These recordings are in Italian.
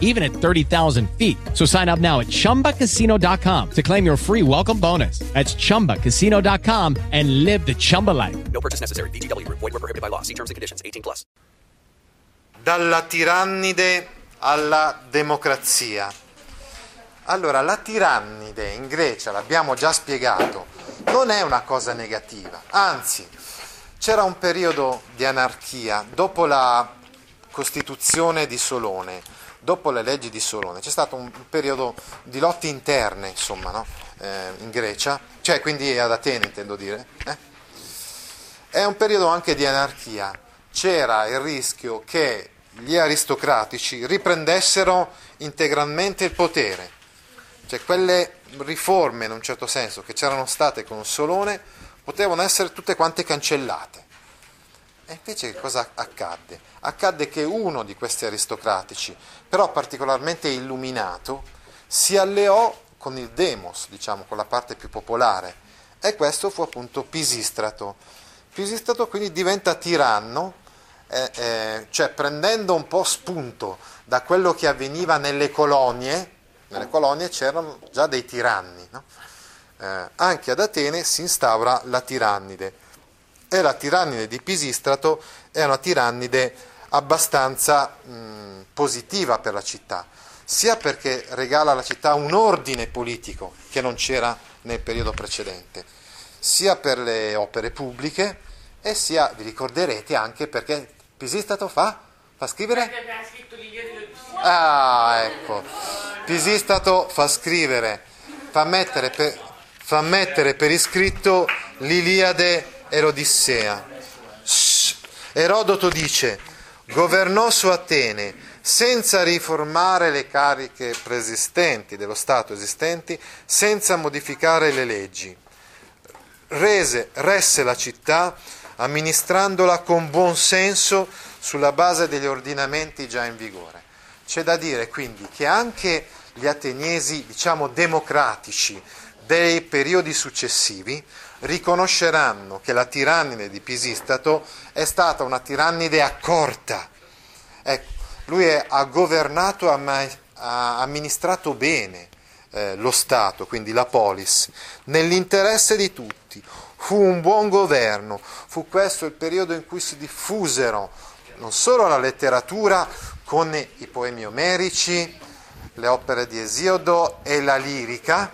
even at 30,000 feet. So sign up now at chumbacasino.com to claim your free welcome bonus. That's chumbacasino.com and live the Chumba life. No purchase necessary. VGW Group. Void were prohibited by law. See terms and conditions. 18 plus. dalla tirannide alla democrazia. Allora, la tirannide in Grecia, l'abbiamo già spiegato, non è una cosa negativa, anzi, c'era un periodo di anarchia dopo la Costituzione di Solone, dopo le leggi di Solone, c'è stato un periodo di lotte interne, insomma, no? eh, in Grecia, cioè quindi ad Atene intendo dire. Eh? È un periodo anche di anarchia, c'era il rischio che gli aristocratici riprendessero integralmente il potere, cioè quelle riforme in un certo senso che c'erano state con Solone potevano essere tutte quante cancellate. E invece che cosa accadde? Accadde che uno di questi aristocratici, però particolarmente illuminato, si alleò con il demos, diciamo, con la parte più popolare, e questo fu appunto Pisistrato. Pisistrato quindi diventa tiranno, eh, eh, cioè prendendo un po' spunto da quello che avveniva nelle colonie, nelle colonie c'erano già dei tiranni, no? eh, anche ad Atene si instaura la tirannide e la tirannide di Pisistrato è una tirannide abbastanza mh, positiva per la città, sia perché regala alla città un ordine politico che non c'era nel periodo precedente, sia per le opere pubbliche e sia, vi ricorderete, anche perché Pisistrato fa, fa scrivere? Ah, ecco. Pisistrato fa scrivere, fa mettere per, fa mettere per iscritto l'Iliade e l'Odissea. Shh. Erodoto dice, governò su Atene senza riformare le cariche preesistenti dello Stato esistenti, senza modificare le leggi. Rese, resse la città amministrandola con buon senso sulla base degli ordinamenti già in vigore. C'è da dire quindi che anche gli ateniesi, diciamo democratici, dei periodi successivi riconosceranno che la tirannide di Pisistrato è stata una tirannide accorta. Ecco, lui è, ha governato, ha amministrato bene eh, lo Stato, quindi la polis, nell'interesse di tutti. Fu un buon governo, fu questo il periodo in cui si diffusero non solo la letteratura con i poemi omerici, le opere di Esiodo e la lirica,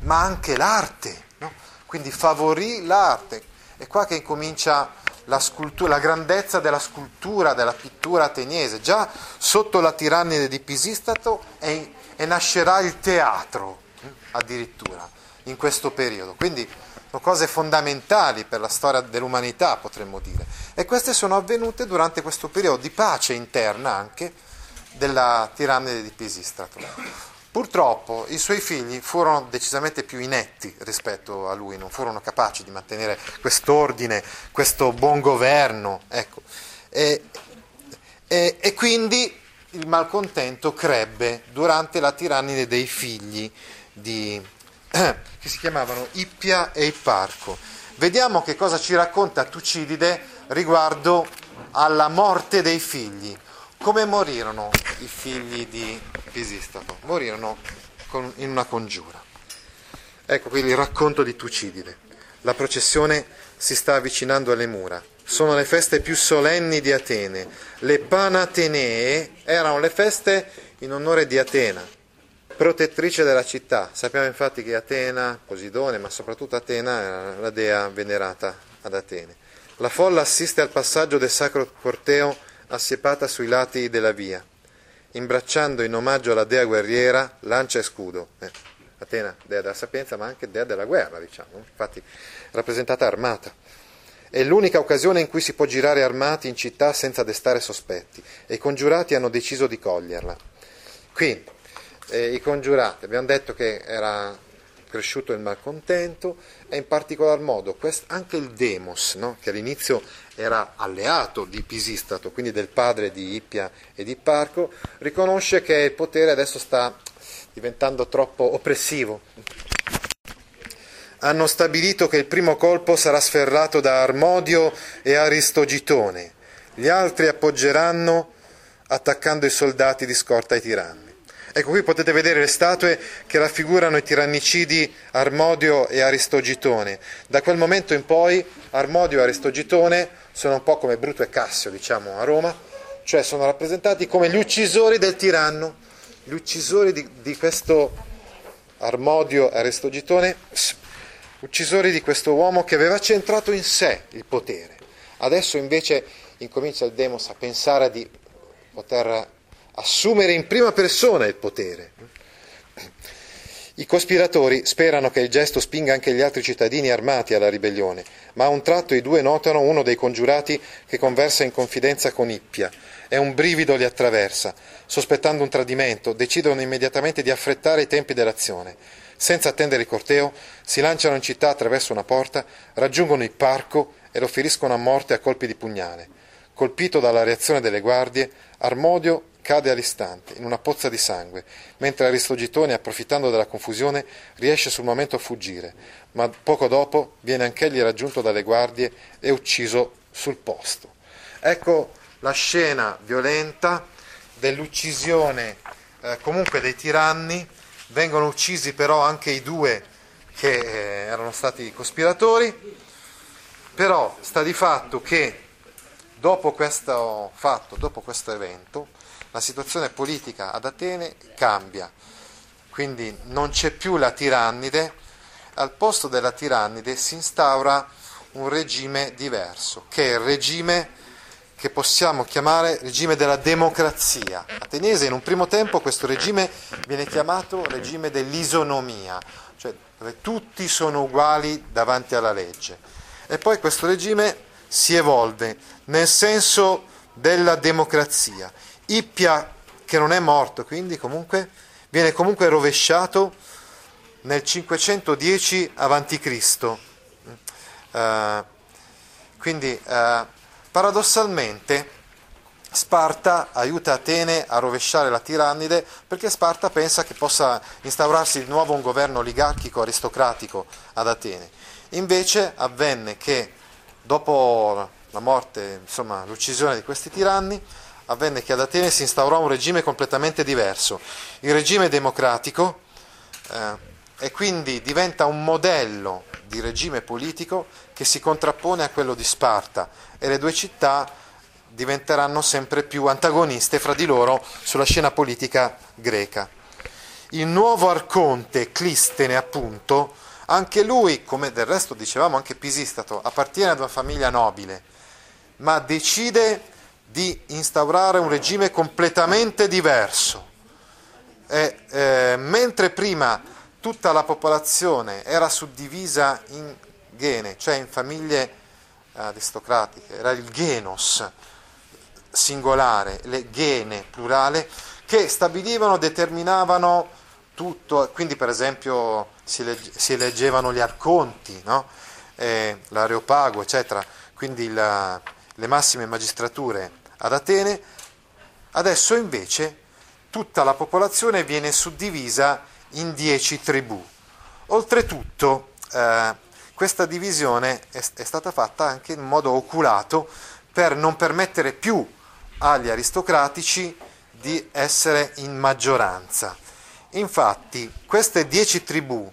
ma anche l'arte, no? quindi favorì l'arte. È qua che incomincia la, scultura, la grandezza della scultura, della pittura ateniese. Già sotto la tirannide di Pisistrato e, e nascerà il teatro, addirittura, in questo periodo. Quindi sono cose fondamentali per la storia dell'umanità, potremmo dire. E queste sono avvenute durante questo periodo di pace interna anche della tirannide di Pisistrato. Purtroppo i suoi figli furono decisamente più inetti rispetto a lui, non furono capaci di mantenere quest'ordine, questo buon governo. Ecco. E, e, e, quindi il malcontento crebbe durante la tirannide dei figli di, che si chiamavano Ippia e Ipparco. Vediamo che cosa ci racconta Tucidide riguardo alla morte dei figli. Come morirono i figli di Pisistrato? Morirono con, in una congiura. Ecco qui il racconto di Tucidide. La processione si sta avvicinando alle mura. Sono le feste più solenni di Atene. Le Panatenee erano le feste in onore di Atena, protettrice della città. Sappiamo infatti che Atena, Posidone, ma soprattutto Atena era la dea venerata ad Atene. La folla assiste al passaggio del sacro corteo assiepata sui lati della via, imbracciando in omaggio alla dea guerriera lancia e scudo. Eh, Atena, dea della sapienza, ma anche dea della guerra, diciamo, infatti rappresentata armata. È l'unica occasione in cui si può girare armati in città senza destare sospetti e i congiurati hanno deciso di coglierla. Quindi, eh, i congiurati, abbiamo detto che era cresciuto il malcontento e in particolar modo anche il Demos, no? che all'inizio era alleato di Pisistrato, quindi del padre di Ippia e di Parco, riconosce che il potere adesso sta diventando troppo oppressivo. Hanno stabilito che il primo colpo sarà sferrato da Armodio e Aristogitone, gli altri appoggeranno attaccando i soldati di scorta ai tiranni. Ecco qui potete vedere le statue che raffigurano i tirannicidi Armodio e Aristogitone. Da quel momento in poi Armodio e Aristogitone sono un po' come Bruto e Cassio, diciamo, a Roma, cioè sono rappresentati come gli uccisori del tiranno, gli uccisori di, di questo Armodio e Aristogitone, uccisori di questo uomo che aveva centrato in sé il potere. Adesso invece incomincia il Demos a pensare di poter assumere in prima persona il potere. I cospiratori sperano che il gesto spinga anche gli altri cittadini armati alla ribellione, ma a un tratto i due notano uno dei congiurati che conversa in confidenza con Ippia e un brivido li attraversa. Sospettando un tradimento, decidono immediatamente di affrettare i tempi dell'azione. Senza attendere il corteo, si lanciano in città attraverso una porta, raggiungono il parco e lo feriscono a morte a colpi di pugnale. Colpito dalla reazione delle guardie, Armodio cade all'istante, in una pozza di sangue, mentre Aristogitone, approfittando della confusione, riesce sul momento a fuggire, ma poco dopo viene anch'egli raggiunto dalle guardie e ucciso sul posto. Ecco la scena violenta dell'uccisione eh, comunque dei tiranni, vengono uccisi però anche i due che eh, erano stati cospiratori, però sta di fatto che dopo questo fatto, dopo questo evento, la situazione politica ad Atene cambia, quindi non c'è più la tirannide, al posto della tirannide si instaura un regime diverso, che è il regime che possiamo chiamare regime della democrazia. Ateniese in un primo tempo questo regime viene chiamato regime dell'isonomia, cioè dove tutti sono uguali davanti alla legge. E poi questo regime si evolve nel senso della democrazia. Ippia, che non è morto, quindi comunque viene comunque rovesciato nel 510 a.C. Uh, quindi uh, paradossalmente Sparta aiuta Atene a rovesciare la tirannide perché Sparta pensa che possa instaurarsi di nuovo un governo oligarchico aristocratico ad Atene. Invece avvenne che dopo la morte, insomma l'uccisione di questi tiranni, avvenne che ad Atene si instaurò un regime completamente diverso, il regime democratico, eh, e quindi diventa un modello di regime politico che si contrappone a quello di Sparta e le due città diventeranno sempre più antagoniste fra di loro sulla scena politica greca. Il nuovo arconte, Clistene appunto, anche lui, come del resto dicevamo anche Pisistrato, appartiene ad una famiglia nobile, ma decide di instaurare un regime completamente diverso. E, eh, mentre prima tutta la popolazione era suddivisa in gene, cioè in famiglie eh, aristocratiche, era il genos singolare, le gene plurale, che stabilivano, determinavano tutto, quindi per esempio si, legge, si eleggevano gli arconti, no? eh, l'areopago, eccetera, quindi la, le massime magistrature ad Atene, adesso invece tutta la popolazione viene suddivisa in dieci tribù. Oltretutto eh, questa divisione è, è stata fatta anche in modo oculato per non permettere più agli aristocratici di essere in maggioranza. Infatti queste dieci tribù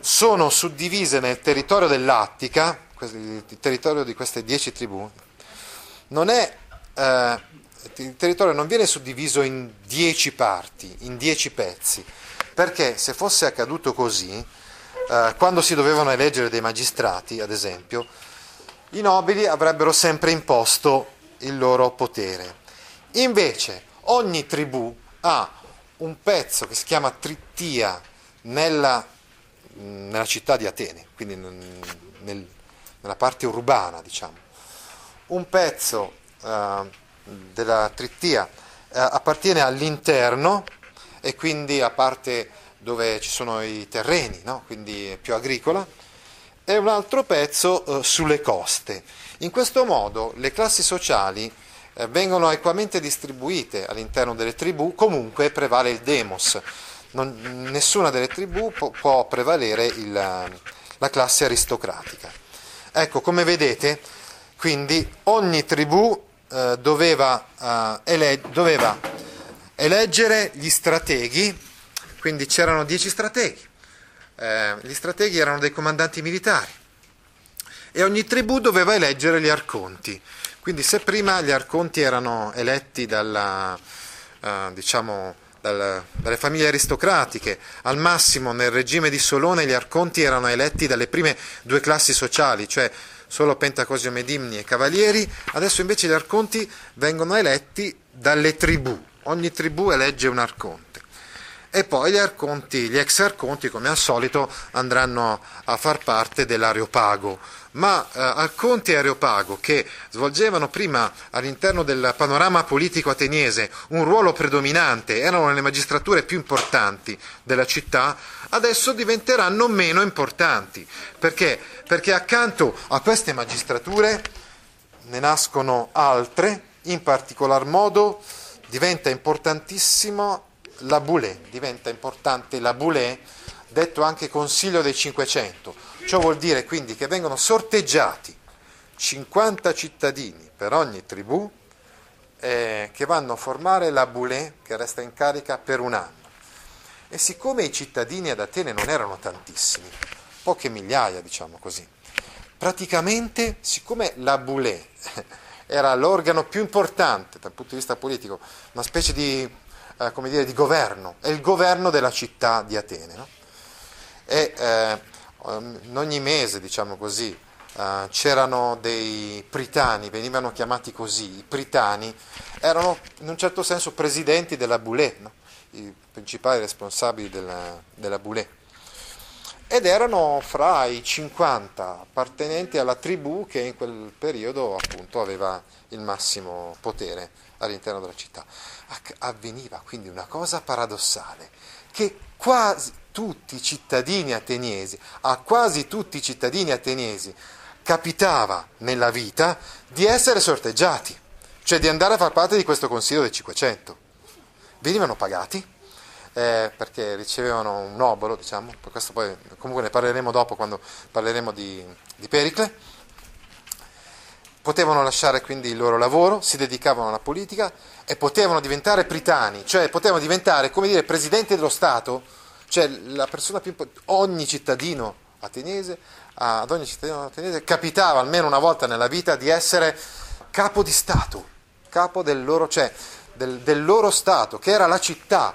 sono suddivise nel territorio dell'Attica, il territorio di queste dieci tribù, non è eh, il territorio non viene suddiviso in dieci parti, in dieci pezzi, perché se fosse accaduto così, eh, quando si dovevano eleggere dei magistrati, ad esempio, i nobili avrebbero sempre imposto il loro potere. Invece ogni tribù ha un pezzo che si chiama Trittia nella, nella città di Atene, quindi nel, nella parte urbana, diciamo. Un pezzo eh, della trittia eh, appartiene all'interno e quindi a parte dove ci sono i terreni, no? quindi è più agricola, e un altro pezzo eh, sulle coste. In questo modo le classi sociali vengono equamente distribuite all'interno delle tribù, comunque prevale il demos. Non, nessuna delle tribù può, può prevalere il, la classe aristocratica. Ecco, come vedete, quindi ogni tribù eh, doveva, eh, ele- doveva eleggere gli strateghi, quindi c'erano dieci strateghi, eh, gli strateghi erano dei comandanti militari e ogni tribù doveva eleggere gli arconti. Quindi se prima gli arconti erano eletti dalla, eh, diciamo, dal, dalle famiglie aristocratiche, al massimo nel regime di Solone gli arconti erano eletti dalle prime due classi sociali, cioè solo Pentacosio Medimni e Cavalieri, adesso invece gli arconti vengono eletti dalle tribù, ogni tribù elegge un arconte. E poi gli arconti, gli ex arconti, come al solito, andranno a far parte dell'Areopago. Ma eh, arconti e Areopago, che svolgevano prima all'interno del panorama politico ateniese un ruolo predominante, erano le magistrature più importanti della città, adesso diventeranno meno importanti. Perché? Perché accanto a queste magistrature ne nascono altre, in particolar modo diventa importantissimo la Boulée, diventa importante la Boulée, detto anche Consiglio dei 500. Ciò vuol dire quindi che vengono sorteggiati 50 cittadini per ogni tribù eh, che vanno a formare la Boulée che resta in carica per un anno. E siccome i cittadini ad Atene non erano tantissimi, poche migliaia diciamo così, praticamente siccome la Boulée era l'organo più importante dal punto di vista politico, una specie di, eh, dire, di governo, è il governo della città di Atene. No? E eh, in ogni mese, diciamo così, eh, c'erano dei pritani, venivano chiamati così, i pritani erano in un certo senso presidenti della Boulée, no? i principali responsabili della, della Boulée ed erano fra i 50 appartenenti alla tribù che in quel periodo appunto aveva il massimo potere all'interno della città. Avveniva quindi una cosa paradossale, che quasi tutti i cittadini ateniesi, a quasi tutti i cittadini ateniesi, capitava nella vita di essere sorteggiati, cioè di andare a far parte di questo Consiglio del 500. Venivano pagati eh, perché ricevevano un obolo, diciamo, questo poi comunque ne parleremo dopo quando parleremo di, di Pericle. Potevano lasciare quindi il loro lavoro, si dedicavano alla politica e potevano diventare pritani, cioè potevano diventare, come dire, presidente dello Stato, cioè la persona più importante, ogni cittadino ateniese, ad ogni cittadino ateniese capitava almeno una volta nella vita di essere capo di Stato, capo del loro, cioè, del, del loro Stato, che era la città,